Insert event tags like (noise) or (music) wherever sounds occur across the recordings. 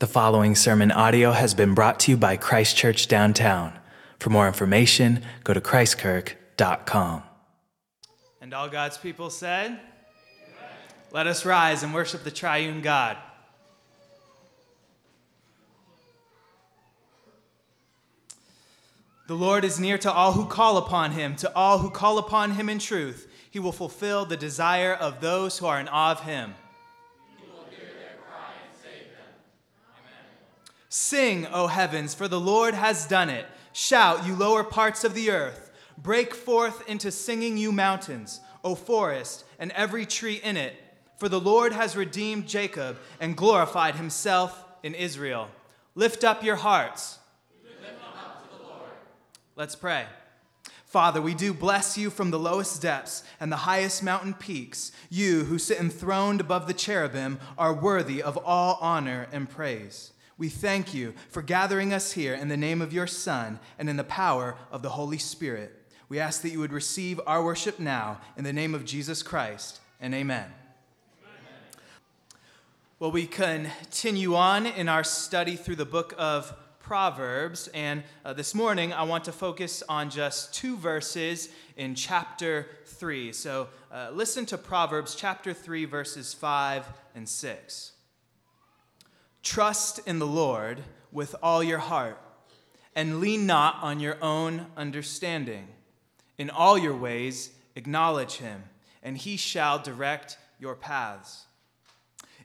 The following sermon audio has been brought to you by Christchurch Downtown. For more information, go to christkirk.com. And all God's people said, Amen. Let us rise and worship the triune God. The Lord is near to all who call upon him, to all who call upon him in truth. He will fulfill the desire of those who are in awe of him. Sing, O heavens, for the Lord has done it. Shout, you lower parts of the earth. Break forth into singing, you mountains, O forest, and every tree in it. For the Lord has redeemed Jacob and glorified himself in Israel. Lift up your hearts. Let's pray. Father, we do bless you from the lowest depths and the highest mountain peaks. You, who sit enthroned above the cherubim, are worthy of all honor and praise. We thank you for gathering us here in the name of your Son and in the power of the Holy Spirit. We ask that you would receive our worship now in the name of Jesus Christ, and amen. Well, we continue on in our study through the book of Proverbs, and uh, this morning I want to focus on just two verses in chapter 3. So uh, listen to Proverbs chapter 3, verses 5 and 6. Trust in the Lord with all your heart, and lean not on your own understanding. In all your ways, acknowledge him, and he shall direct your paths.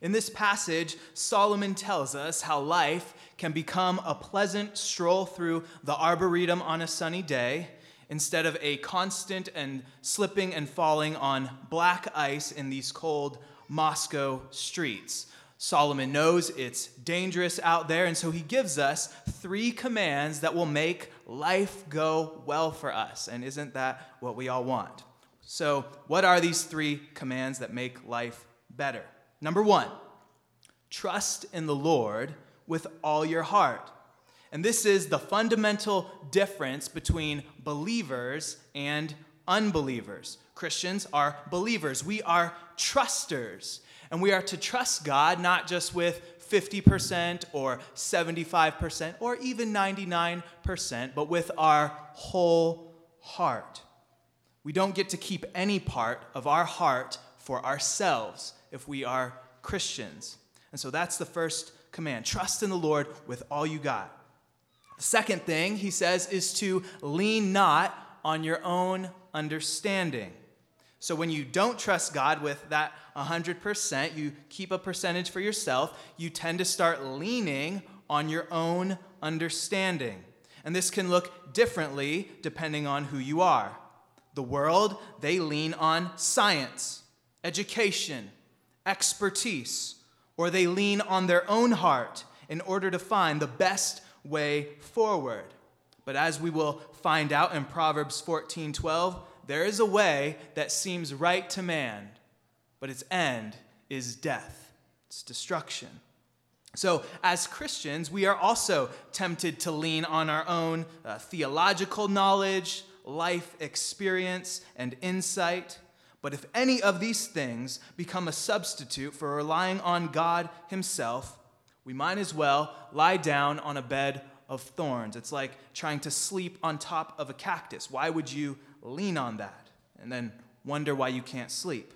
In this passage, Solomon tells us how life can become a pleasant stroll through the arboretum on a sunny day instead of a constant and slipping and falling on black ice in these cold Moscow streets. Solomon knows it's dangerous out there, and so he gives us three commands that will make life go well for us. And isn't that what we all want? So, what are these three commands that make life better? Number one, trust in the Lord with all your heart. And this is the fundamental difference between believers and unbelievers. Christians are believers, we are trusters. And we are to trust God not just with 50% or 75% or even 99%, but with our whole heart. We don't get to keep any part of our heart for ourselves if we are Christians. And so that's the first command trust in the Lord with all you got. The second thing he says is to lean not on your own understanding. So when you don't trust God with that 100%, you keep a percentage for yourself, you tend to start leaning on your own understanding. And this can look differently depending on who you are. The world, they lean on science, education, expertise, or they lean on their own heart in order to find the best way forward. But as we will find out in Proverbs 14 12, there is a way that seems right to man, but its end is death, it's destruction. So, as Christians, we are also tempted to lean on our own uh, theological knowledge, life experience, and insight. But if any of these things become a substitute for relying on God Himself, we might as well lie down on a bed of thorns. It's like trying to sleep on top of a cactus. Why would you lean on that and then wonder why you can't sleep.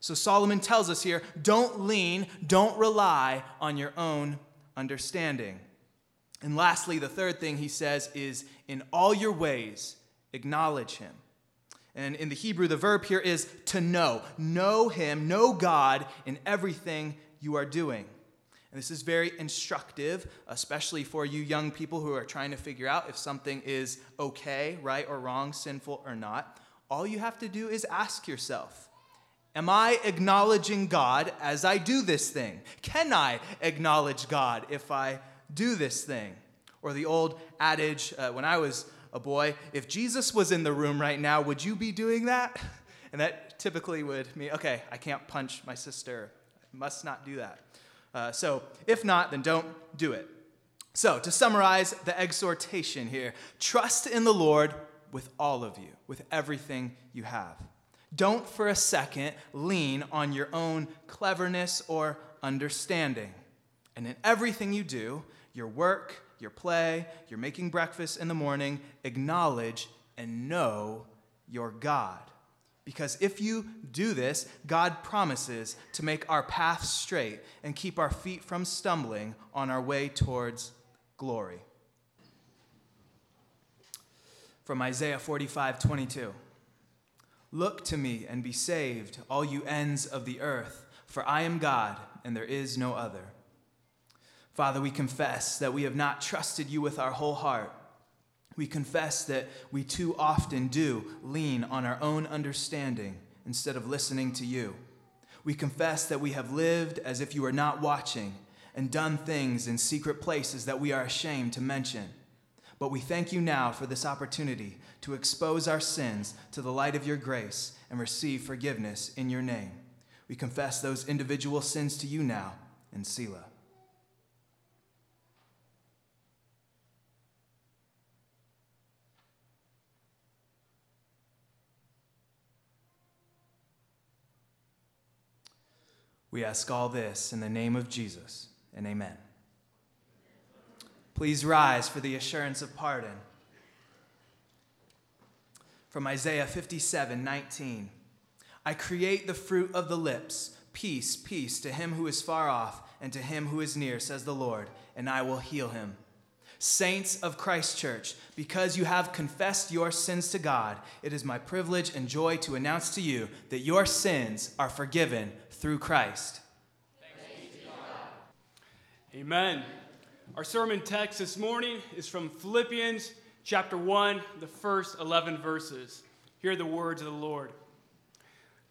So Solomon tells us here don't lean, don't rely on your own understanding. And lastly, the third thing he says is in all your ways, acknowledge him. And in the Hebrew, the verb here is to know. Know him, know God in everything you are doing. And this is very instructive, especially for you young people who are trying to figure out if something is okay, right or wrong, sinful or not. All you have to do is ask yourself Am I acknowledging God as I do this thing? Can I acknowledge God if I do this thing? Or the old adage uh, when I was a boy if Jesus was in the room right now, would you be doing that? (laughs) And that typically would mean, okay, I can't punch my sister. I must not do that. Uh, so if not, then don't do it. So to summarize the exhortation here trust in the Lord with all of you, with everything you have. Don't for a second lean on your own cleverness or understanding. And in everything you do, your work, your play, your making breakfast in the morning, acknowledge and know your God. Because if you do this, God promises to make our path straight and keep our feet from stumbling on our way towards glory. From Isaiah 45 22. Look to me and be saved, all you ends of the earth, for I am God and there is no other. Father, we confess that we have not trusted you with our whole heart. We confess that we too often do lean on our own understanding instead of listening to you. We confess that we have lived as if you were not watching and done things in secret places that we are ashamed to mention. But we thank you now for this opportunity to expose our sins to the light of your grace and receive forgiveness in your name. We confess those individual sins to you now in Selah. We ask all this in the name of Jesus, and amen. Please rise for the assurance of pardon. From Isaiah 57 19. I create the fruit of the lips. Peace, peace to him who is far off and to him who is near, says the Lord, and I will heal him. Saints of Christ Church, because you have confessed your sins to God, it is my privilege and joy to announce to you that your sins are forgiven through Christ. Amen. Our sermon text this morning is from Philippians chapter 1, the first 11 verses. Hear the words of the Lord.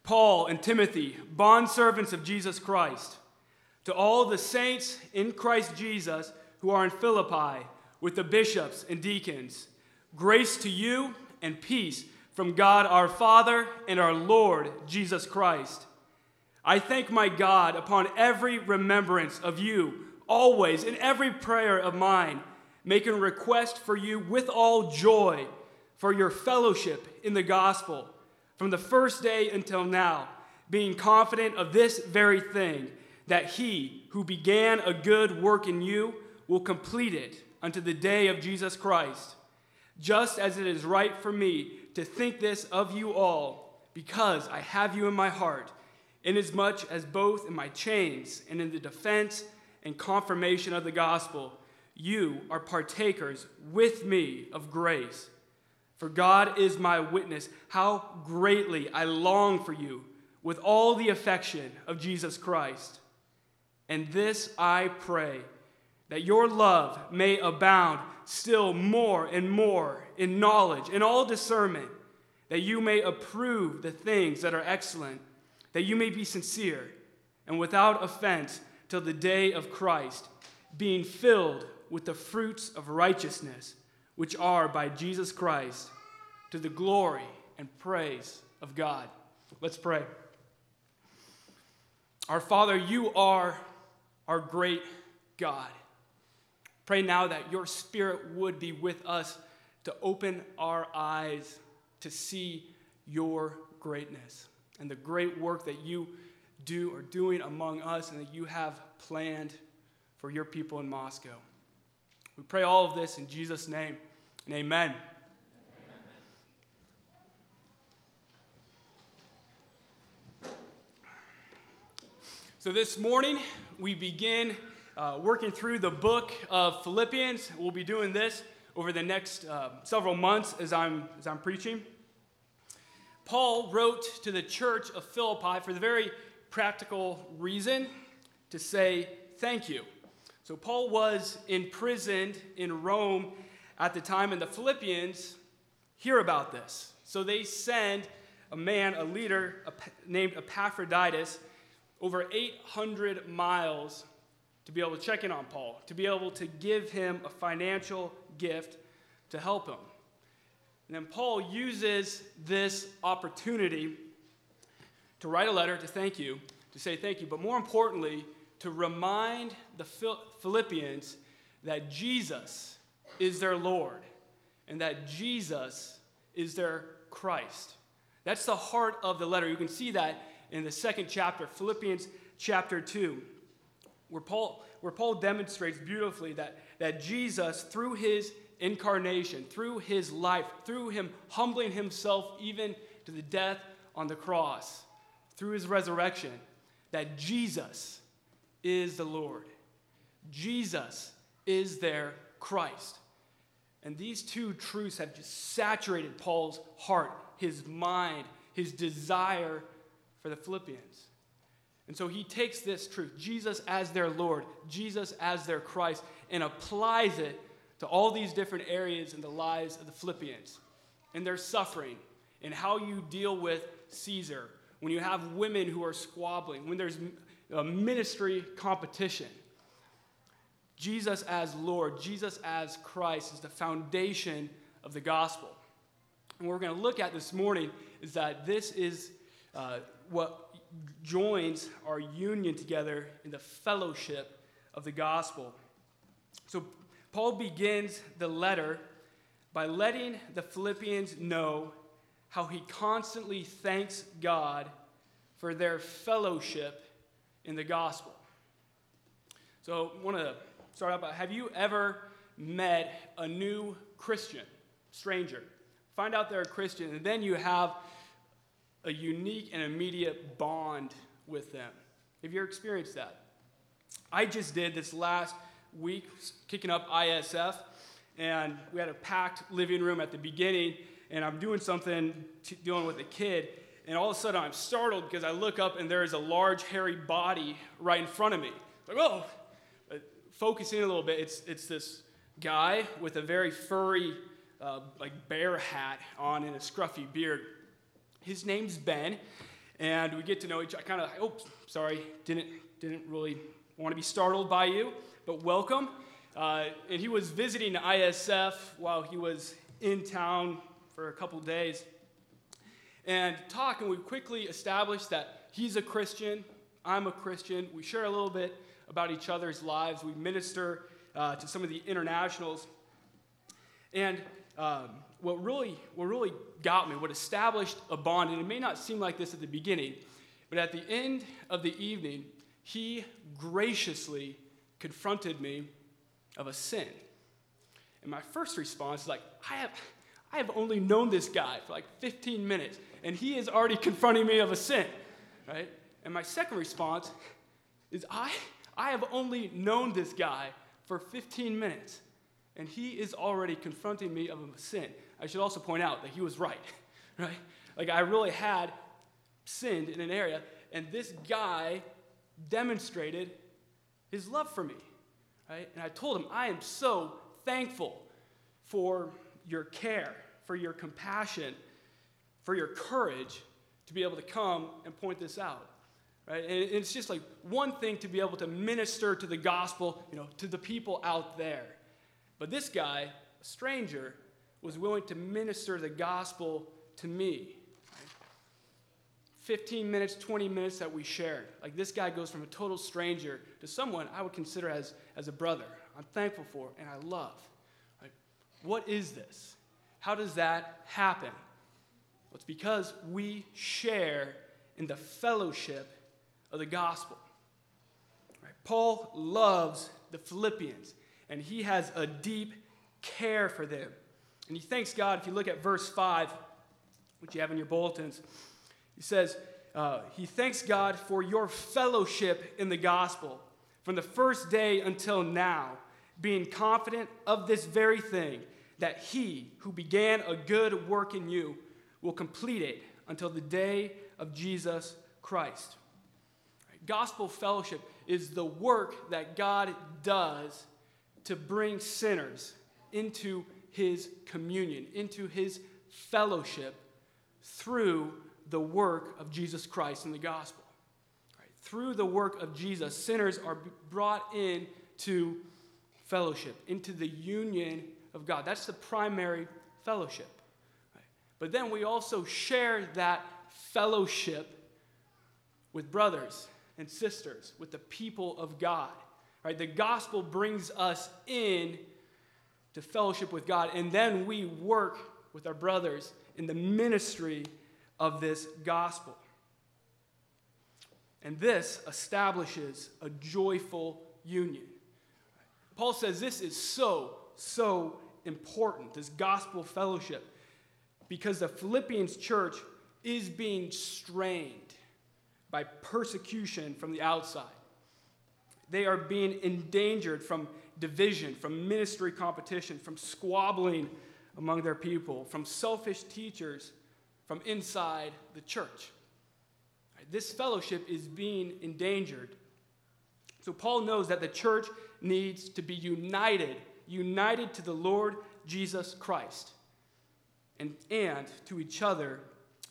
Paul and Timothy, bondservants of Jesus Christ, to all the saints in Christ Jesus who are in Philippi, with the bishops and deacons, grace to you and peace from God our Father and our Lord Jesus Christ. I thank my God upon every remembrance of you, always in every prayer of mine, making request for you with all joy for your fellowship in the gospel from the first day until now, being confident of this very thing, that he who began a good work in you will complete it unto the day of Jesus Christ. Just as it is right for me to think this of you all, because I have you in my heart inasmuch as both in my chains and in the defense and confirmation of the gospel, you are partakers with me of grace. For God is my witness, how greatly I long for you with all the affection of Jesus Christ. And this I pray, that your love may abound still more and more in knowledge and all discernment, that you may approve the things that are excellent that you may be sincere and without offense till the day of Christ, being filled with the fruits of righteousness, which are by Jesus Christ, to the glory and praise of God. Let's pray. Our Father, you are our great God. Pray now that your Spirit would be with us to open our eyes to see your greatness and the great work that you do are doing among us and that you have planned for your people in Moscow. We pray all of this in Jesus' name, and amen. So, this morning, we begin uh, working through the book of Philippians. We'll be doing this over the next uh, several months as I'm, as I'm preaching. Paul wrote to the church of Philippi for the very practical reason to say thank you. So, Paul was imprisoned in Rome at the time, and the Philippians hear about this. So, they send a man, a leader named Epaphroditus, over 800 miles to be able to check in on Paul, to be able to give him a financial gift to help him. And then Paul uses this opportunity to write a letter to thank you, to say thank you, but more importantly, to remind the Philippians that Jesus is their Lord and that Jesus is their Christ. That's the heart of the letter. You can see that in the second chapter, Philippians chapter 2, where Paul, where Paul demonstrates beautifully that, that Jesus, through his incarnation, through his life, through him humbling himself even to the death on the cross, through his resurrection, that Jesus is the Lord. Jesus is their Christ. And these two truths have just saturated Paul's heart, his mind, his desire for the Philippians. And so he takes this truth, Jesus as their Lord, Jesus as their Christ, and applies it to all these different areas in the lives of the Philippians and their suffering and how you deal with Caesar, when you have women who are squabbling, when there's a ministry competition. Jesus as Lord, Jesus as Christ is the foundation of the gospel. And what we're going to look at this morning is that this is uh, what joins our union together in the fellowship of the gospel. So, Paul begins the letter by letting the Philippians know how he constantly thanks God for their fellowship in the gospel. So, I want to start out by have you ever met a new Christian, stranger? Find out they're a Christian, and then you have a unique and immediate bond with them. Have you ever experienced that? I just did this last week, kicking up ISF, and we had a packed living room at the beginning, and I'm doing something, t- dealing with a kid, and all of a sudden I'm startled because I look up and there is a large, hairy body right in front of me. Like, oh, focusing a little bit, it's, it's this guy with a very furry, uh, like bear hat on and a scruffy beard. His name's Ben, and we get to know each other. Kind of, oh, sorry, didn't didn't really want to be startled by you, but welcome. Uh, and he was visiting ISF while he was in town for a couple days, and talking. We quickly established that he's a Christian, I'm a Christian. We share a little bit about each other's lives. We minister uh, to some of the internationals, and um, what really, what really got me, what established a bond, and it may not seem like this at the beginning, but at the end of the evening, he graciously confronted me of a sin. And my first response is like, I have, I have only known this guy for like 15 minutes, and he is already confronting me of a sin, right? And my second response is, I, I have only known this guy for 15 minutes, and he is already confronting me of a sin. I should also point out that he was right, (laughs) right? Like I really had sinned in an area, and this guy demonstrated his love for me, right? And I told him, I am so thankful for your care, for your compassion, for your courage to be able to come and point this out. Right? And it's just like one thing to be able to minister to the gospel, you know, to the people out there. But this guy, a stranger, was willing to minister the gospel to me. 15 minutes, 20 minutes that we shared. Like this guy goes from a total stranger to someone I would consider as, as a brother. I'm thankful for and I love. Like, what is this? How does that happen? Well, it's because we share in the fellowship of the gospel. Right? Paul loves the Philippians, and he has a deep care for them. And he thanks God. If you look at verse 5, which you have in your bulletins, he says, uh, He thanks God for your fellowship in the gospel from the first day until now, being confident of this very thing, that He who began a good work in you will complete it until the day of Jesus Christ. Gospel fellowship is the work that God does to bring sinners into his communion, into his fellowship through the work of Jesus Christ in the gospel. Right? Through the work of Jesus, sinners are brought in to fellowship, into the union of God. That's the primary fellowship. But then we also share that fellowship with brothers and sisters, with the people of God. Right? The gospel brings us in to fellowship with God. And then we work with our brothers in the ministry of this gospel. And this establishes a joyful union. Paul says this is so, so important, this gospel fellowship, because the Philippians church is being strained by persecution from the outside. They are being endangered from division, from ministry competition, from squabbling among their people, from selfish teachers from inside the church. This fellowship is being endangered. So Paul knows that the church needs to be united, united to the Lord Jesus Christ, and, and to each other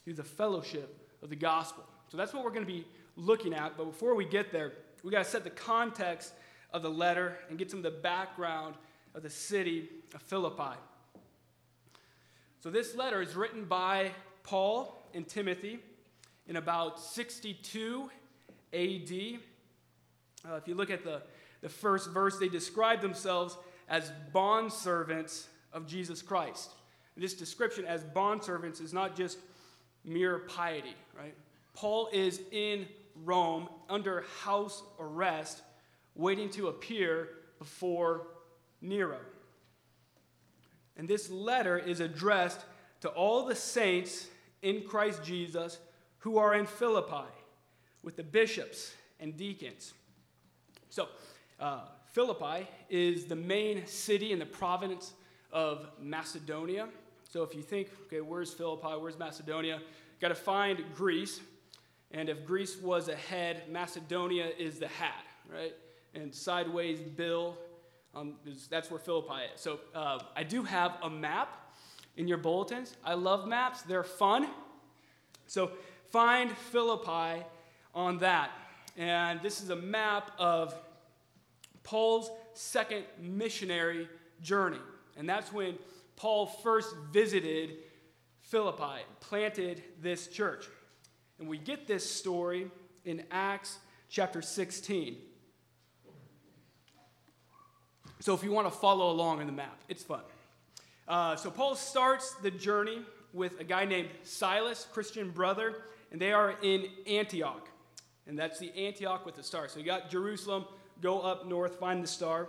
through the fellowship of the gospel. So that's what we're going to be looking at. But before we get there, we got to set the context of the letter and get some of the background of the city of Philippi. So this letter is written by Paul and Timothy in about 62 AD. Uh, if you look at the, the first verse, they describe themselves as bondservants of Jesus Christ. This description as bondservants is not just mere piety, right? Paul is in Rome under house arrest, waiting to appear before Nero. And this letter is addressed to all the saints in Christ Jesus who are in Philippi with the bishops and deacons. So, uh, Philippi is the main city in the province of Macedonia. So, if you think, okay, where's Philippi? Where's Macedonia? Got to find Greece. And if Greece was a head, Macedonia is the hat, right? And sideways bill, um, is, that's where Philippi is. So, uh, I do have a map in your bulletins. I love maps, they're fun. So find Philippi on that. And this is a map of Paul's second missionary journey. And that's when Paul first visited Philippi, planted this church. And we get this story in Acts chapter 16. So if you want to follow along in the map, it's fun. Uh, so Paul starts the journey with a guy named Silas, Christian brother, and they are in Antioch. And that's the Antioch with the star. So you got Jerusalem, go up north, find the star.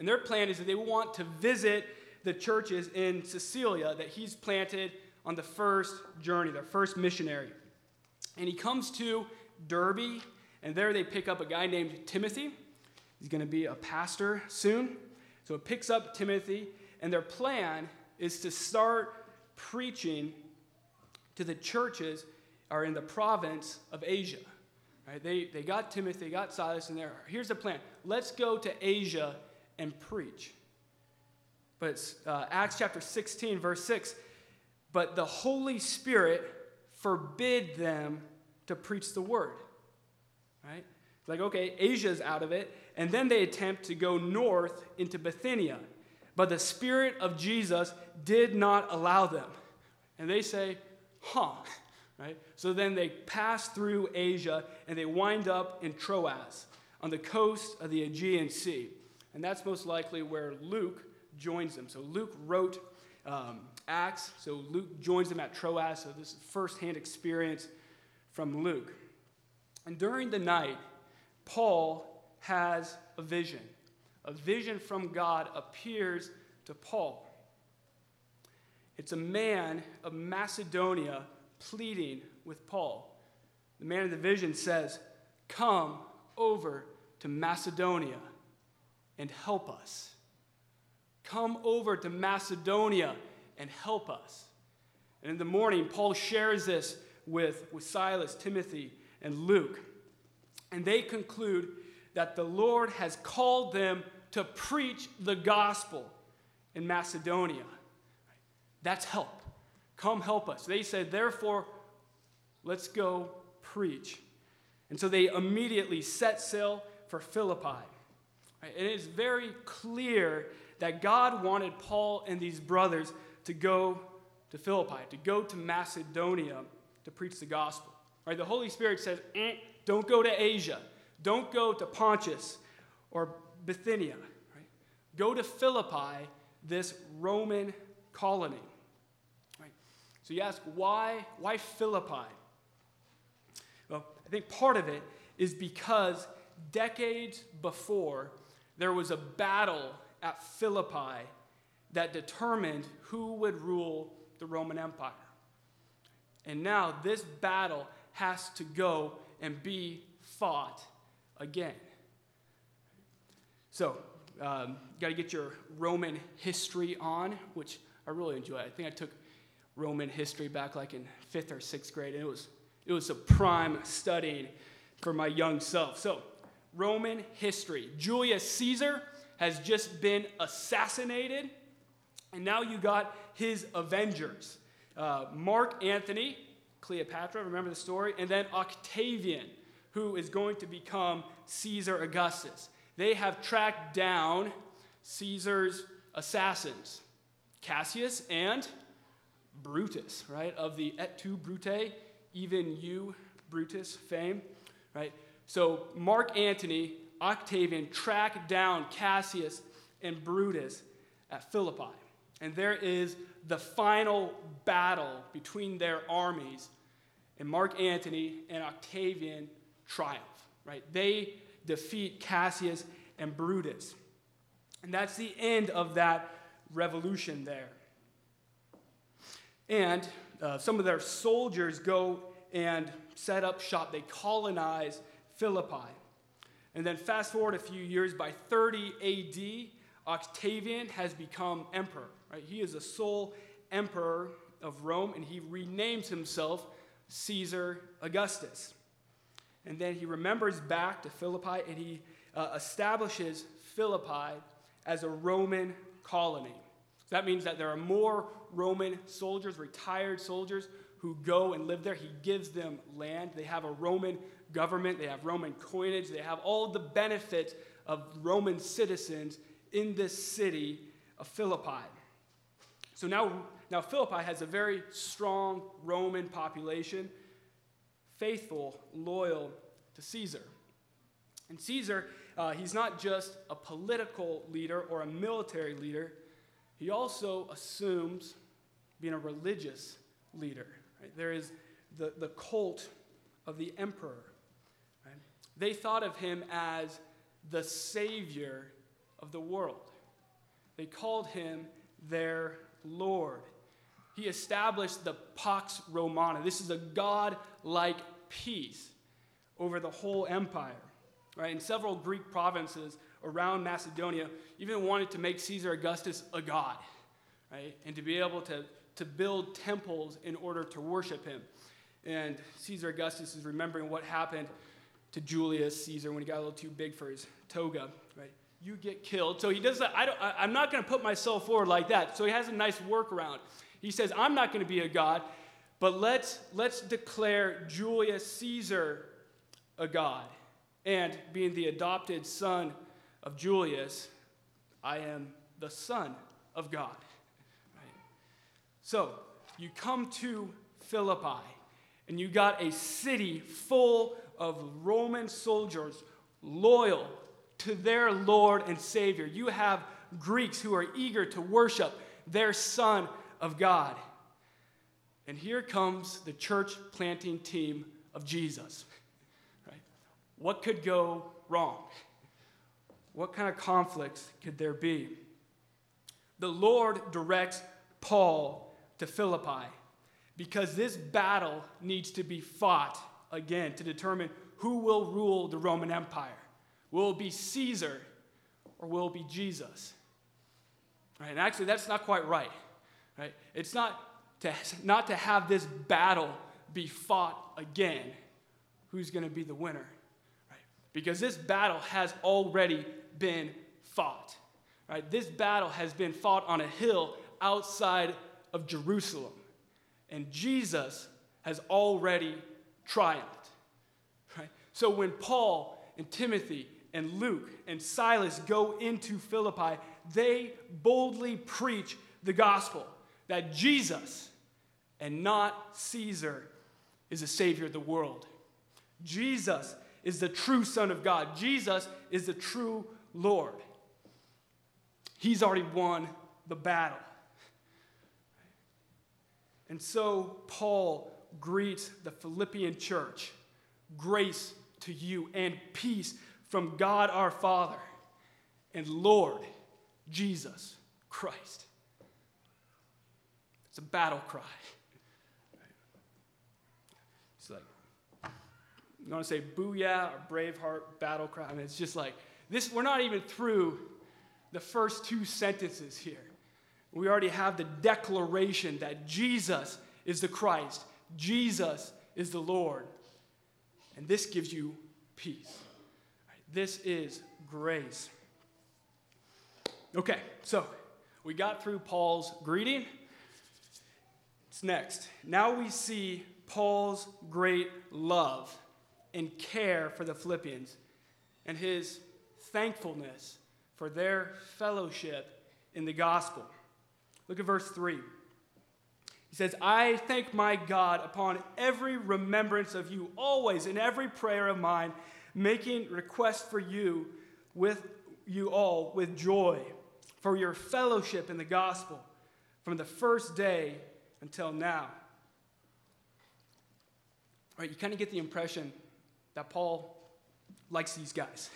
And their plan is that they want to visit the churches in Cilicia that he's planted on the first journey, their first missionary. And he comes to Derbe, and there they pick up a guy named Timothy. He's going to be a pastor soon. So it picks up Timothy, and their plan is to start preaching to the churches are in the province of Asia. Right? They, they got Timothy, they got Silas in there. Here's the plan let's go to Asia and preach. But uh, Acts chapter 16, verse 6. But the Holy Spirit forbid them to preach the word. Right? It's like, okay, Asia's out of it. And then they attempt to go north into Bithynia. But the Spirit of Jesus did not allow them. And they say, huh, right? So then they pass through Asia and they wind up in Troas on the coast of the Aegean Sea. And that's most likely where Luke joins them. So Luke wrote um, Acts, so Luke joins them at Troas. So this is firsthand experience from Luke. And during the night, Paul has a vision a vision from God appears to Paul. It's a man of Macedonia pleading with Paul. The man of the vision says, Come over to Macedonia and help us. Come over to Macedonia and help us. And in the morning, Paul shares this with, with Silas, Timothy, and Luke. And they conclude that the Lord has called them to preach the gospel in Macedonia. That's help. Come help us. They said, therefore, let's go preach. And so they immediately set sail for Philippi. It is very clear that God wanted Paul and these brothers to go to Philippi, to go to Macedonia to preach the gospel. Right? The Holy Spirit says, eh, don't go to Asia. Don't go to Pontus or Bithynia. Right? Go to Philippi, this Roman colony. Right? So you ask, why, why Philippi? Well, I think part of it is because decades before, there was a battle at Philippi that determined who would rule the Roman Empire. And now this battle has to go and be fought again. So, um, got to get your Roman history on, which I really enjoy. I think I took Roman history back like in fifth or sixth grade, and it was, it was a prime studying for my young self. So, Roman history. Julius Caesar has just been assassinated, and now you got his Avengers. Uh, Mark Antony, Cleopatra, remember the story? And then Octavian, who is going to become Caesar Augustus. They have tracked down Caesar's assassins, Cassius and Brutus, right? Of the et tu Brute, even you, Brutus fame, right? So Mark Antony, Octavian tracked down Cassius and Brutus at Philippi. And there is the final battle between their armies. And Mark Antony and Octavian triumph, right? They defeat Cassius and Brutus. And that's the end of that revolution there. And uh, some of their soldiers go and set up shop. They colonize Philippi. And then fast forward a few years, by 30 AD, Octavian has become emperor. Right? He is the sole emperor of Rome, and he renames himself Caesar Augustus. And then he remembers back to Philippi and he uh, establishes Philippi as a Roman colony. So that means that there are more Roman soldiers, retired soldiers, who go and live there. He gives them land. They have a Roman government, they have Roman coinage, they have all the benefits of Roman citizens in this city of Philippi. So now, now Philippi has a very strong Roman population, faithful, loyal to Caesar. And Caesar, uh, he's not just a political leader or a military leader, he also assumes being a religious leader. Right? There is the, the cult of the emperor. Right? They thought of him as the savior of the world. They called him their Lord. He established the Pax Romana. This is a God like peace over the whole empire. Right? And several Greek provinces around Macedonia even wanted to make Caesar Augustus a god, right? And to be able to, to build temples in order to worship him. And Caesar Augustus is remembering what happened to Julius Caesar when he got a little too big for his toga, right? You get killed. So he does that. I don't, I, I'm not going to put myself forward like that. So he has a nice workaround. He says, I'm not going to be a god, but let's, let's declare Julius Caesar a god. And being the adopted son of Julius, I am the son of God. Right? So you come to Philippi, and you got a city full of Roman soldiers loyal to their Lord and Savior. You have Greeks who are eager to worship their Son of God. And here comes the church planting team of Jesus. Right? What could go wrong? What kind of conflicts could there be? The Lord directs Paul to Philippi because this battle needs to be fought again to determine who will rule the Roman Empire. Will it be Caesar or will it be Jesus? Right? And actually, that's not quite right. Right? It's not to, not to have this battle be fought again. Who's going to be the winner? Right? Because this battle has already been fought. Right? This battle has been fought on a hill outside of Jerusalem. And Jesus has already triumphed. Right? So when Paul and Timothy and Luke and Silas go into Philippi, they boldly preach the gospel that Jesus and not Caesar is the Savior of the world. Jesus is the true Son of God. Jesus is the true Lord. He's already won the battle. And so Paul greets the Philippian church grace to you and peace from God our Father and Lord Jesus Christ. It's a battle cry. It's like, you want to say booyah or braveheart battle cry? I mean, it's just like, this, we're not even through the first two sentences here. We already have the declaration that Jesus is the Christ, Jesus is the Lord. And this gives you peace. This is grace. Okay, so we got through Paul's greeting. It's next. Now we see Paul's great love and care for the Philippians and his thankfulness for their fellowship in the gospel. Look at verse 3. He says, I thank my God upon every remembrance of you, always in every prayer of mine, making request for you with you all with joy, for your fellowship in the gospel from the first day until now. All right, you kind of get the impression that Paul likes these guys,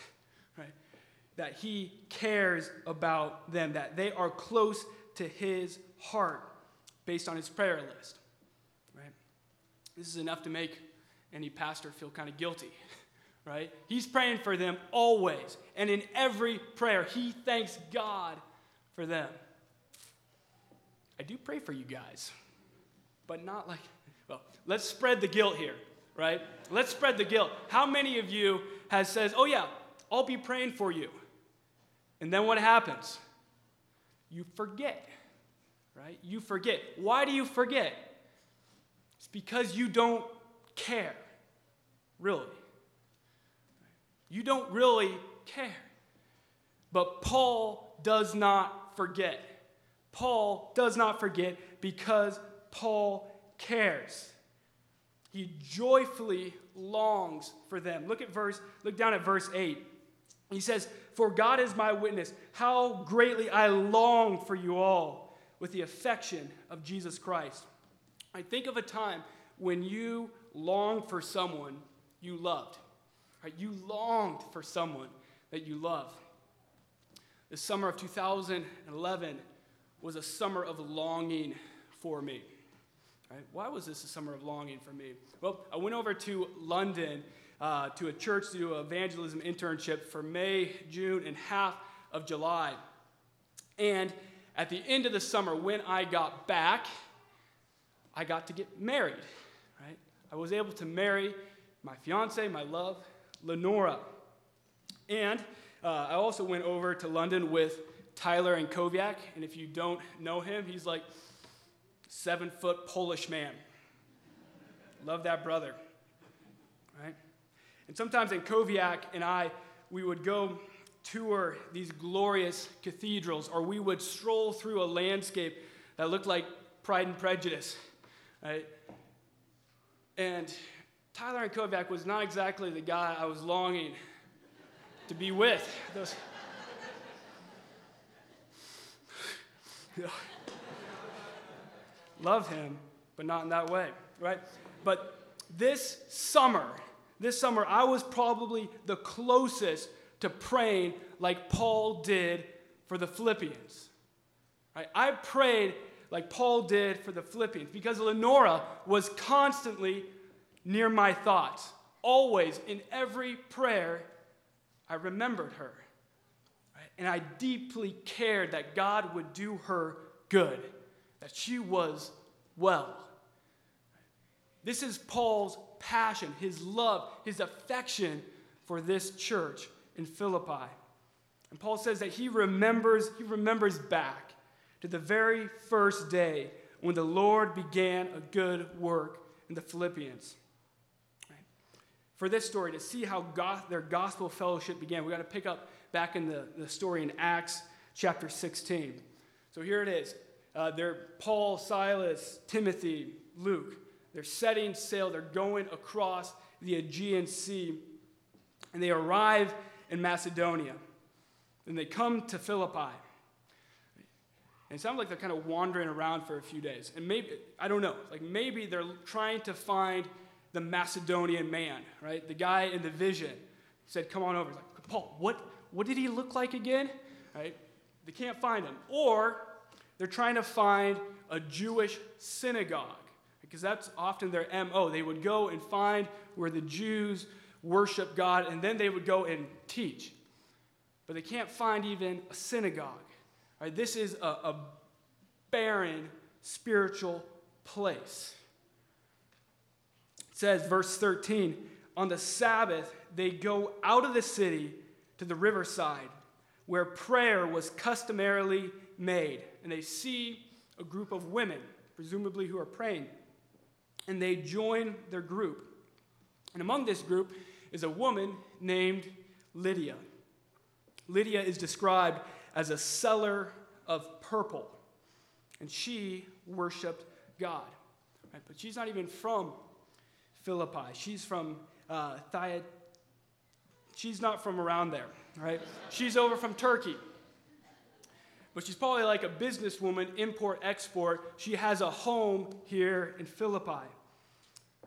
right? That he cares about them, that they are close to his heart based on his prayer list. Right? This is enough to make any pastor feel kind of guilty. (laughs) Right? He's praying for them always. And in every prayer, he thanks God for them. I do pray for you guys, but not like, well, let's spread the guilt here, right? Let's spread the guilt. How many of you has says, "Oh yeah, I'll be praying for you." And then what happens? You forget right? You forget. Why do you forget? It's because you don't care, really. You don't really care. But Paul does not forget. Paul does not forget because Paul cares. He joyfully longs for them. Look at verse, look down at verse 8. He says, For God is my witness, how greatly I long for you all with the affection of Jesus Christ. I think of a time when you longed for someone you loved. Right? You longed for someone that you love. The summer of 2011 was a summer of longing for me. Right? Why was this a summer of longing for me? Well, I went over to London uh, to a church to do an evangelism internship for May, June, and half of July. And at the end of the summer, when I got back, I got to get married, right? I was able to marry my fiance, my love, Lenora. And uh, I also went over to London with Tyler and Koviak. And if you don't know him, he's like seven foot Polish man. Love that brother, right? And sometimes in Koviak and I, we would go tour these glorious cathedrals, or we would stroll through a landscape that looked like Pride and Prejudice. Right? And Tyler and Kovac was not exactly the guy I was longing to be with. Those, (laughs) Love him, but not in that way, right? But this summer, this summer, I was probably the closest to praying like Paul did for the Philippians. Right? I prayed like Paul did for the Philippians because Lenora was constantly near my thoughts. Always, in every prayer, I remembered her. Right? And I deeply cared that God would do her good, that she was well. This is Paul's passion, his love, his affection for this church in Philippi. And Paul says that he remembers, he remembers back to the very first day when the Lord began a good work in the Philippians. For this story, to see how their gospel fellowship began, we got to pick up back in the, the story in Acts chapter 16. So here it is. Uh, they're Paul, Silas, Timothy, Luke. They're setting sail. They're going across the Aegean Sea. And they arrive in Macedonia. Then they come to Philippi. And it sounds like they're kind of wandering around for a few days. And maybe, I don't know, like maybe they're trying to find the Macedonian man, right? The guy in the vision said, Come on over. He's like, Paul, what, what did he look like again? Right? They can't find him. Or they're trying to find a Jewish synagogue because that's often their MO. They would go and find where the Jews worship God and then they would go and teach. But they can't find even a synagogue. Right? This is a, a barren spiritual place. It says, verse 13, on the Sabbath, they go out of the city to the riverside where prayer was customarily made. And they see a group of women, presumably who are praying. And they join their group. And among this group is a woman named Lydia. Lydia is described as a seller of purple, and she worshiped God. Right? But she's not even from Philippi. She's from uh, Thyatira. She's not from around there, right? She's over from Turkey. But she's probably like a businesswoman, import export. She has a home here in Philippi,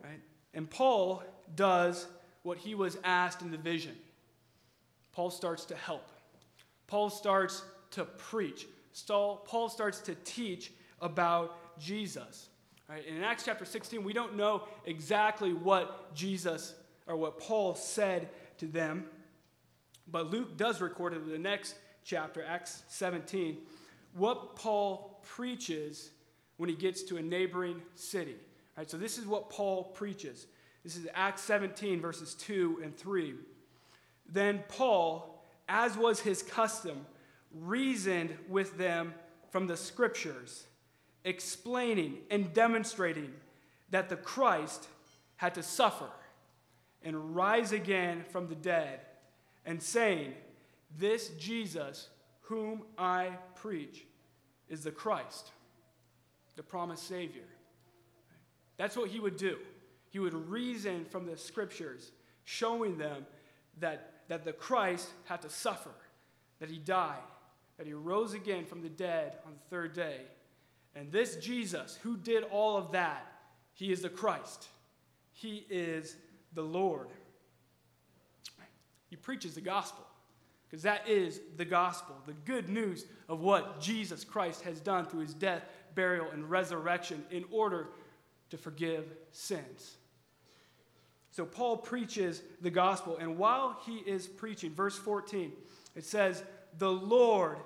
right? And Paul does what he was asked in the vision. Paul starts to help. Paul starts to preach. Paul starts to teach about Jesus. Right? in Acts chapter 16, we don't know exactly what Jesus or what Paul said to them, but Luke does record it the next chapter, Acts 17, what Paul preaches when he gets to a neighboring city. Right, so this is what Paul preaches. This is Acts 17, verses 2 and 3. Then Paul, as was his custom, reasoned with them from the scriptures, explaining and demonstrating that the Christ had to suffer and rise again from the dead, and saying, This Jesus, whom I preach, is the Christ, the promised Savior. That's what he would do. He would reason from the scriptures, showing them that, that the Christ had to suffer, that he died, that he rose again from the dead on the third day. And this Jesus, who did all of that, he is the Christ. He is the Lord. He preaches the gospel because that is the gospel, the good news of what Jesus Christ has done through his death, burial, and resurrection in order to forgive sins. So Paul preaches the gospel, and while he is preaching, verse 14, it says, The Lord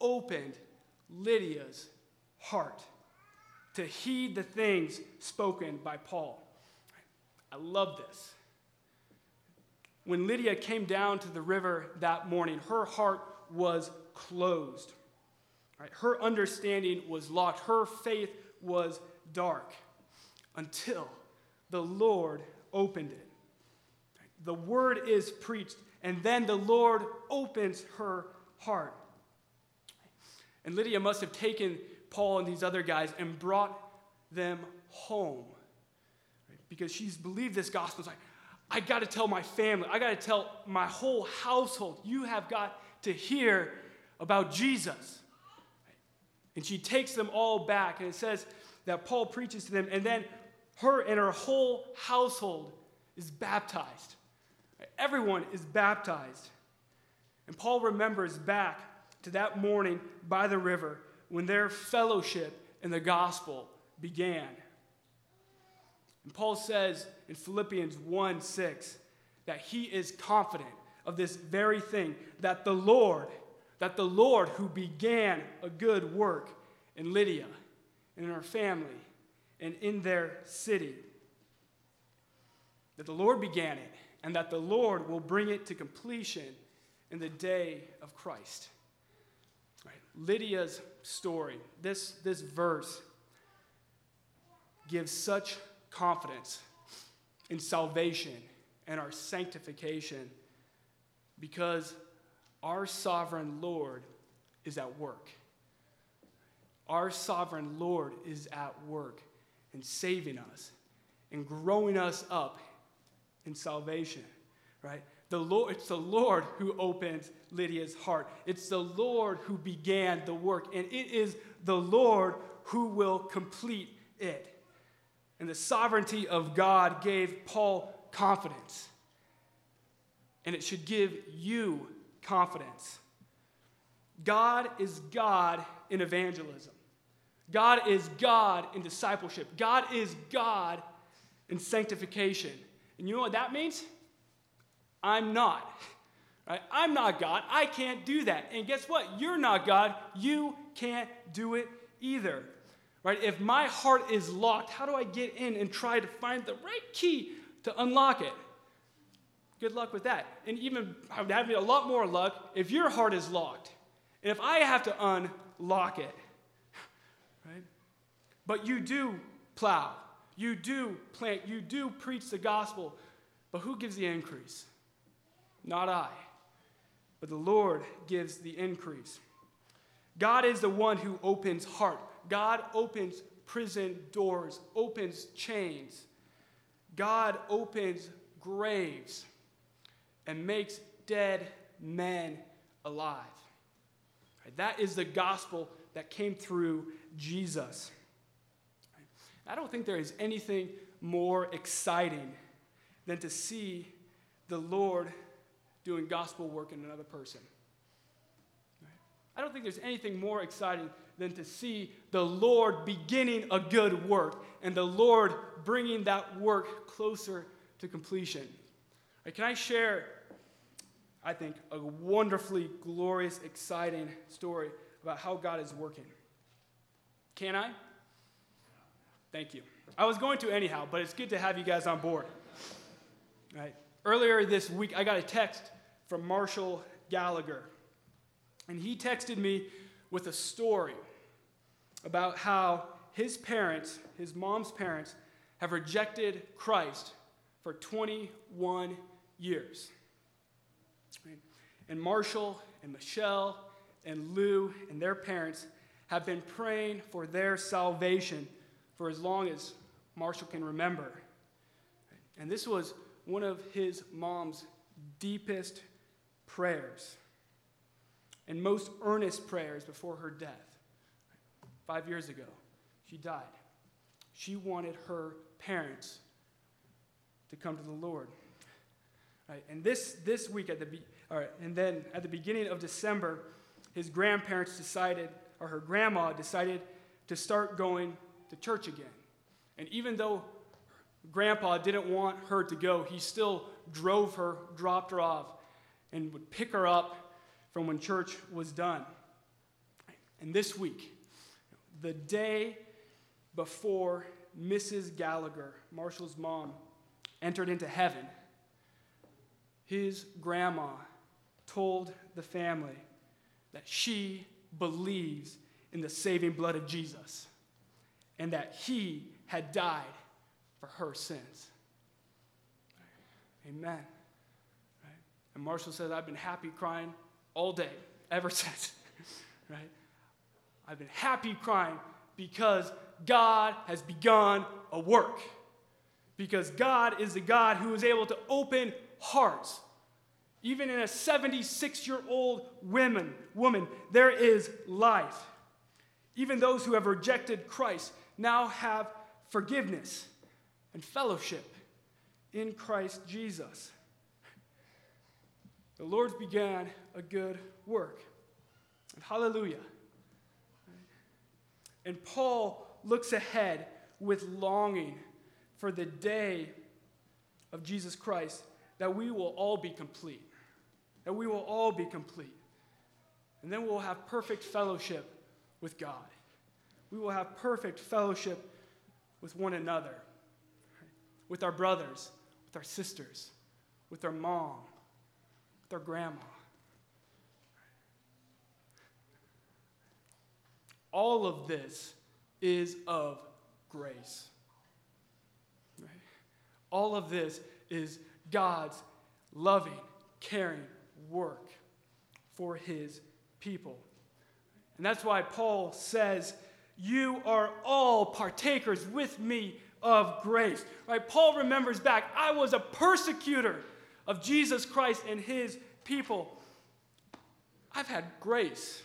opened Lydia's heart to heed the things spoken by Paul. I love this. When Lydia came down to the river that morning, her heart was closed. Right? Her understanding was locked. Her faith was dark until the Lord opened it. The word is preached, and then the Lord opens her heart. And Lydia must have taken Paul and these other guys and brought them home right? because she's believed this gospel. It's like, I got to tell my family, I got to tell my whole household, you have got to hear about Jesus. And she takes them all back, and it says that Paul preaches to them, and then her and her whole household is baptized. Everyone is baptized. And Paul remembers back to that morning by the river when their fellowship in the gospel began. And Paul says in Philippians 1 6 that he is confident of this very thing that the Lord, that the Lord who began a good work in Lydia and in her family and in their city, that the Lord began it and that the Lord will bring it to completion in the day of Christ. Right. Lydia's story, this, this verse, gives such confidence in salvation and our sanctification because our sovereign Lord is at work. Our sovereign Lord is at work in saving us and growing us up in salvation, right? The Lord, it's the Lord who opens Lydia's heart. It's the Lord who began the work, and it is the Lord who will complete it. And the sovereignty of God gave Paul confidence. And it should give you confidence. God is God in evangelism. God is God in discipleship. God is God in sanctification. And you know what that means? I'm not. (laughs) Right? I'm not God. I can't do that. And guess what? You're not God. You can't do it either. Right? If my heart is locked, how do I get in and try to find the right key to unlock it? Good luck with that. And even I would have a lot more luck if your heart is locked. And if I have to unlock it. Right? But you do plow. You do plant. You do preach the gospel. But who gives the increase? Not I. But the Lord gives the increase. God is the one who opens heart. God opens prison doors, opens chains. God opens graves and makes dead men alive. That is the gospel that came through Jesus. I don't think there is anything more exciting than to see the Lord doing gospel work in another person. I don't think there's anything more exciting than to see the Lord beginning a good work and the Lord bringing that work closer to completion. Right, can I share, I think, a wonderfully glorious, exciting story about how God is working? Can I? Thank you. I was going to anyhow, but it's good to have you guys on board. Right. Earlier this week, I got a text from Marshall Gallagher. And he texted me with a story about how his parents, his mom's parents, have rejected Christ for 21 years. And Marshall and Michelle and Lou and their parents have been praying for their salvation for as long as Marshall can remember. And this was one of his mom's deepest prayers and most earnest prayers before her death. Five years ago, she died. She wanted her parents to come to the Lord. Right, and this, this week at the be- all right, and then at the beginning of December, his grandparents decided, or her grandma decided to start going to church again. And even though grandpa didn't want her to go, he still drove her, dropped her off, and would pick her up from when church was done. And this week, the day before Mrs. Gallagher, Marshall's mom, entered into heaven, his grandma told the family that she believes in the saving blood of Jesus and that he had died for her sins. Amen. And Marshall says, I've been happy crying all day, ever (laughs) since. right? I've been happy crying because God has begun a work. Because God is the God who is able to open hearts. Even in a 76 year old woman, woman, there is life. Even those who have rejected Christ now have forgiveness and fellowship in Christ Jesus. The Lord's began a good work. And hallelujah. And Paul looks ahead with longing for the day of Jesus Christ that we will all be complete. That we will all be complete. And then we'll have perfect fellowship with God. We will have perfect fellowship with one another, with our brothers, with our sisters, with our mom, with our grandma. All of this is of grace. Right? All of this is God's loving, caring work for his people. And that's why Paul says, You are all partakers with me of grace. Right? Paul remembers back, I was a persecutor of Jesus Christ and his people. I've had grace.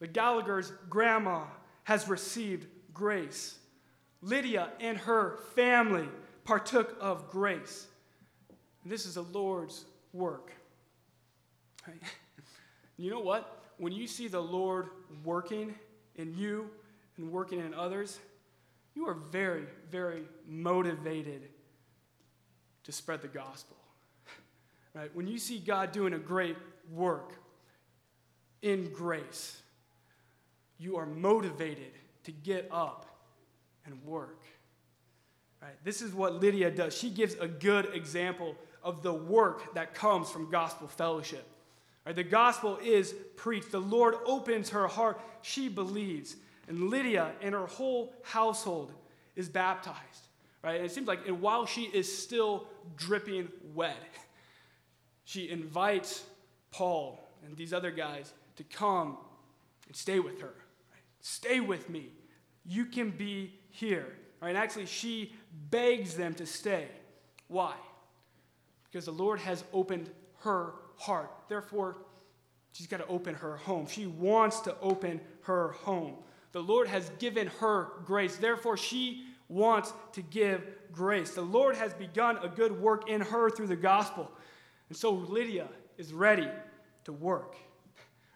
The Gallagher's grandma has received grace. Lydia and her family partook of grace. This is the Lord's work. Right? (laughs) You know what? When you see the Lord working in you and working in others, you are very, very motivated to spread the gospel. (laughs) Right? When you see God doing a great work in grace, you are motivated to get up and work. Right? This is what Lydia does. She gives a good example of the work that comes from gospel fellowship. Right? The gospel is preached. The Lord opens her heart. She believes. And Lydia and her whole household is baptized. Right? And it seems like, and while she is still dripping wet, she invites Paul and these other guys to come and stay with her. Stay with me. You can be here. Right? And actually, she begs them to stay. Why? Because the Lord has opened her heart. Therefore, she's got to open her home. She wants to open her home. The Lord has given her grace. Therefore, she wants to give grace. The Lord has begun a good work in her through the gospel. And so Lydia is ready to work.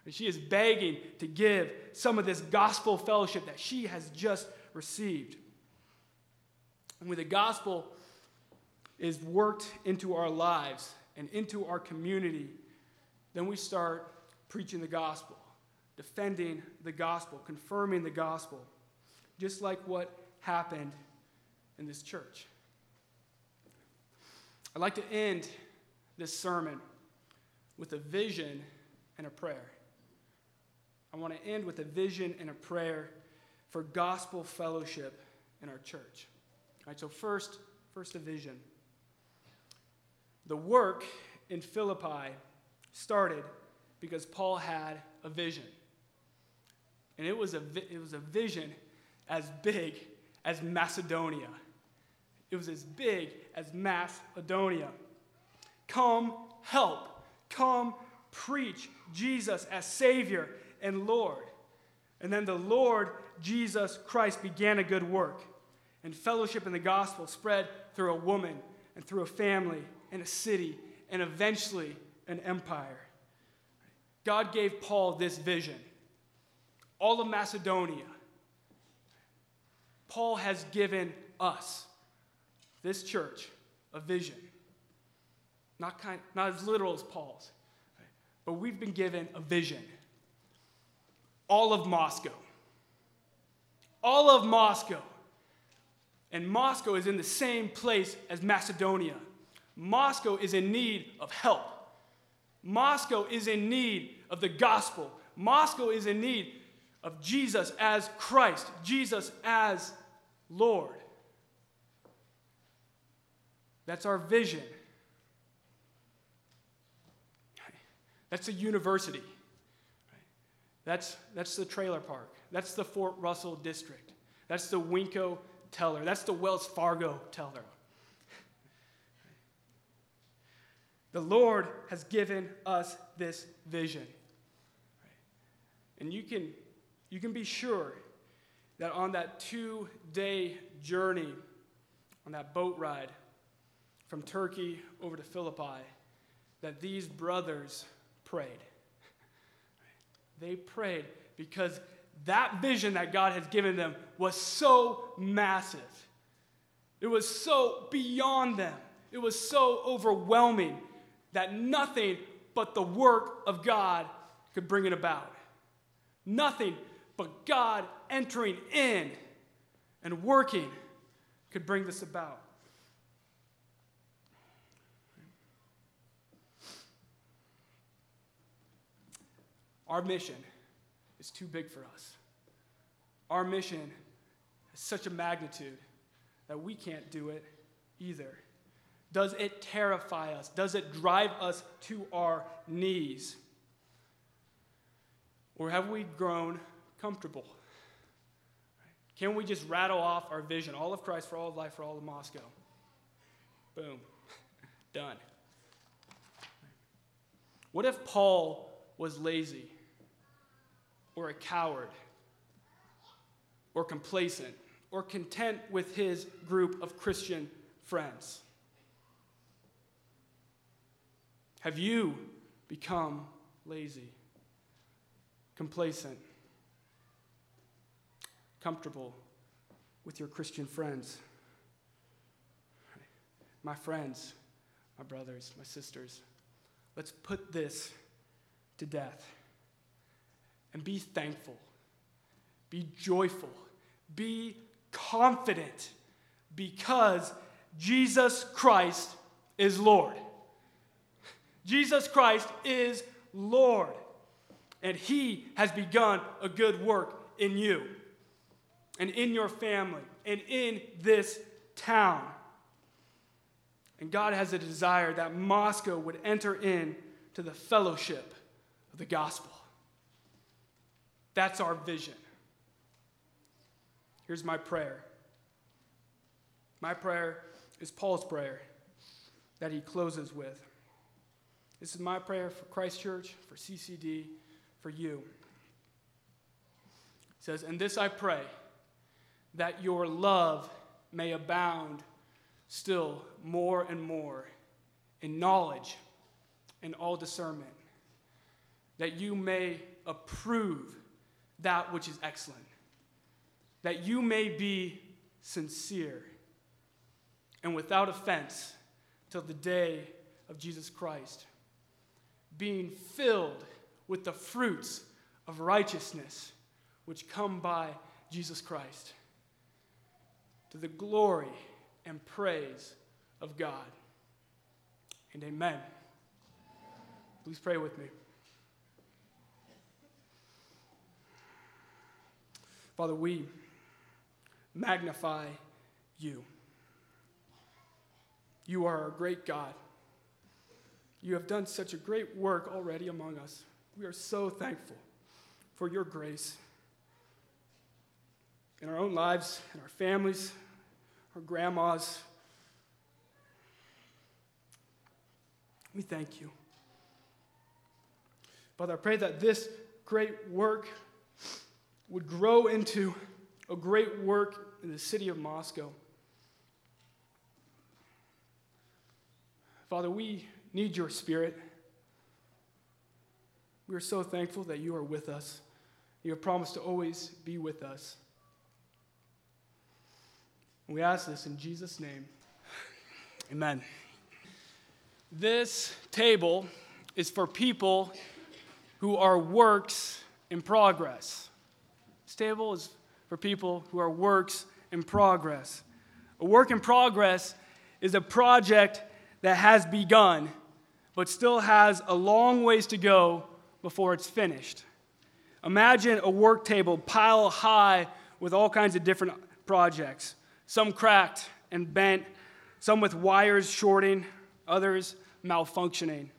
And she is begging to give some of this gospel fellowship that she has just received. And when the gospel is worked into our lives and into our community, then we start preaching the gospel, defending the gospel, confirming the gospel, just like what happened in this church. I'd like to end this sermon with a vision and a prayer. I want to end with a vision and a prayer for gospel fellowship in our church. All right, so first, first a vision. The work in Philippi started because Paul had a vision. And it was a, it was a vision as big as Macedonia. It was as big as Macedonia. Come help. Come preach Jesus as Savior and Lord. And then the Lord Jesus Christ began a good work. And fellowship in the gospel spread through a woman and through a family and a city and eventually an empire. God gave Paul this vision. All of Macedonia, Paul has given us, this church, a vision. Not, kind, not as literal as Paul's, but we've been given a vision. All of Moscow. All of Moscow. And Moscow is in the same place as Macedonia. Moscow is in need of help. Moscow is in need of the gospel. Moscow is in need of Jesus as Christ, Jesus as Lord. That's our vision. That's a university. That's, that's the trailer park. That's the Fort Russell district. That's the Winco teller. That's the Wells Fargo teller. The Lord has given us this vision. And you can, you can be sure that on that two day journey, on that boat ride from Turkey over to Philippi, that these brothers prayed. They prayed because that vision that God has given them was so massive. It was so beyond them. It was so overwhelming that nothing but the work of God could bring it about. Nothing but God entering in and working could bring this about. Our mission is too big for us. Our mission has such a magnitude that we can't do it either. Does it terrify us? Does it drive us to our knees? Or have we grown comfortable? Can we just rattle off our vision? All of Christ for all of life for all of Moscow. Boom. (laughs) Done. What if Paul was lazy or a coward or complacent or content with his group of Christian friends? Have you become lazy, complacent, comfortable with your Christian friends? My friends, my brothers, my sisters, let's put this to death and be thankful, be joyful, be confident because Jesus Christ is Lord. Jesus Christ is Lord, and He has begun a good work in you and in your family and in this town. And God has a desire that Moscow would enter in to the fellowship of the gospel. That's our vision. Here's my prayer. My prayer is Paul's prayer that he closes with. This is my prayer for Christ Church, for CCD, for you. It says, And this I pray, that your love may abound still more and more in knowledge and all discernment, that you may approve that which is excellent, that you may be sincere and without offense till the day of Jesus Christ being filled with the fruits of righteousness which come by Jesus Christ, to the glory and praise of God. And amen. Please pray with me. Father, we magnify you. You are our great God. You have done such a great work already among us. We are so thankful for your grace in our own lives, in our families, our grandmas. We thank you. Father, I pray that this great work would grow into a great work in the city of Moscow. Father, we need your spirit. We are so thankful that you are with us. You have promised to always be with us. We ask this in Jesus' name. Amen. This table is for people who are works in progress. This table is for people who are works in progress. A work in progress is a project that has begun but still has a long ways to go before it's finished. Imagine a work table pile high with all kinds of different projects, some cracked and bent, some with wires shorting, others malfunctioning.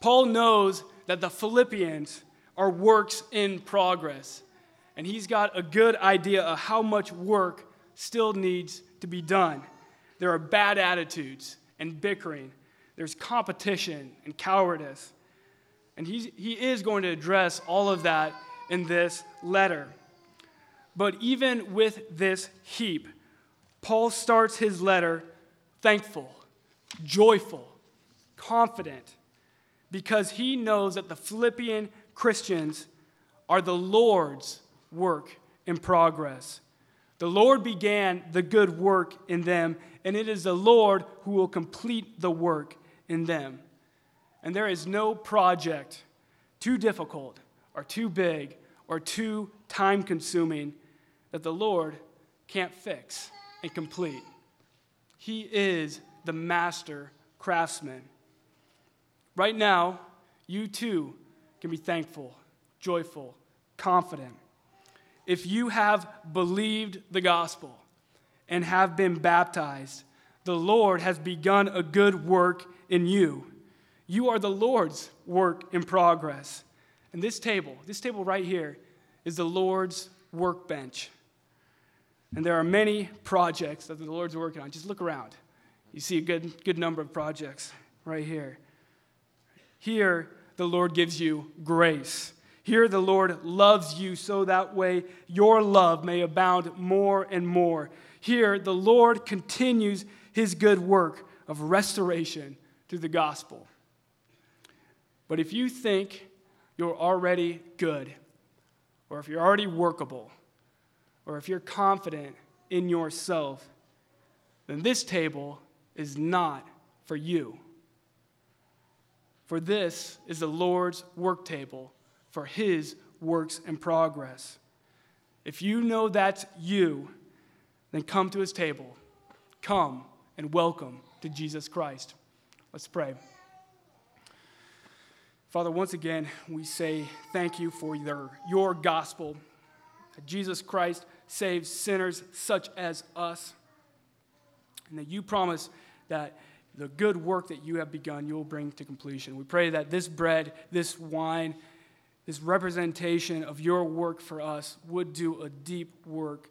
Paul knows that the Philippians are works in progress, and he's got a good idea of how much work still needs to be done. There are bad attitudes and bickering there's competition and cowardice. And he's, he is going to address all of that in this letter. But even with this heap, Paul starts his letter thankful, joyful, confident, because he knows that the Philippian Christians are the Lord's work in progress. The Lord began the good work in them, and it is the Lord who will complete the work in them. And there is no project too difficult or too big or too time consuming that the Lord can't fix and complete. He is the master craftsman. Right now, you too can be thankful, joyful, confident. If you have believed the gospel and have been baptized, the Lord has begun a good work in you. You are the Lord's work in progress. And this table, this table right here, is the Lord's workbench. And there are many projects that the Lord's working on. Just look around. You see a good, good number of projects right here. Here, the Lord gives you grace. Here, the Lord loves you so that way your love may abound more and more. Here, the Lord continues his good work of restoration through the gospel. But if you think you're already good, or if you're already workable, or if you're confident in yourself, then this table is not for you. For this is the Lord's work table for his works in progress. If you know that's you, then come to his table. Come and welcome to Jesus Christ. Let's pray. Father, once again, we say thank you for your, your gospel. That Jesus Christ saves sinners such as us. And that you promise that the good work that you have begun, you will bring to completion. We pray that this bread, this wine, this representation of your work for us would do a deep work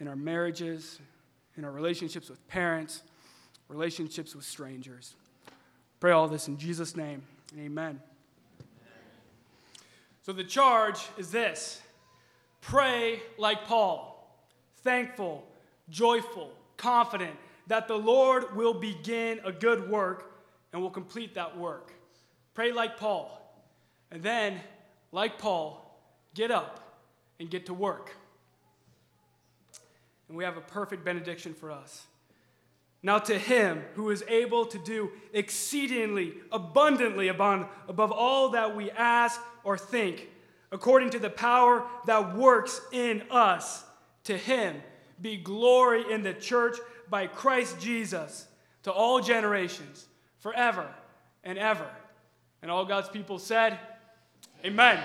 in our marriages, in our relationships with parents, relationships with strangers. Pray all this in Jesus' name. Amen. So the charge is this pray like Paul, thankful, joyful, confident that the Lord will begin a good work and will complete that work. Pray like Paul. And then like Paul, get up and get to work. And we have a perfect benediction for us. Now, to him who is able to do exceedingly abundantly above, all that we ask or think, according to the power that works in us, to him be glory in the church by Christ Jesus to all generations, forever and ever. And all God's people said, Amen.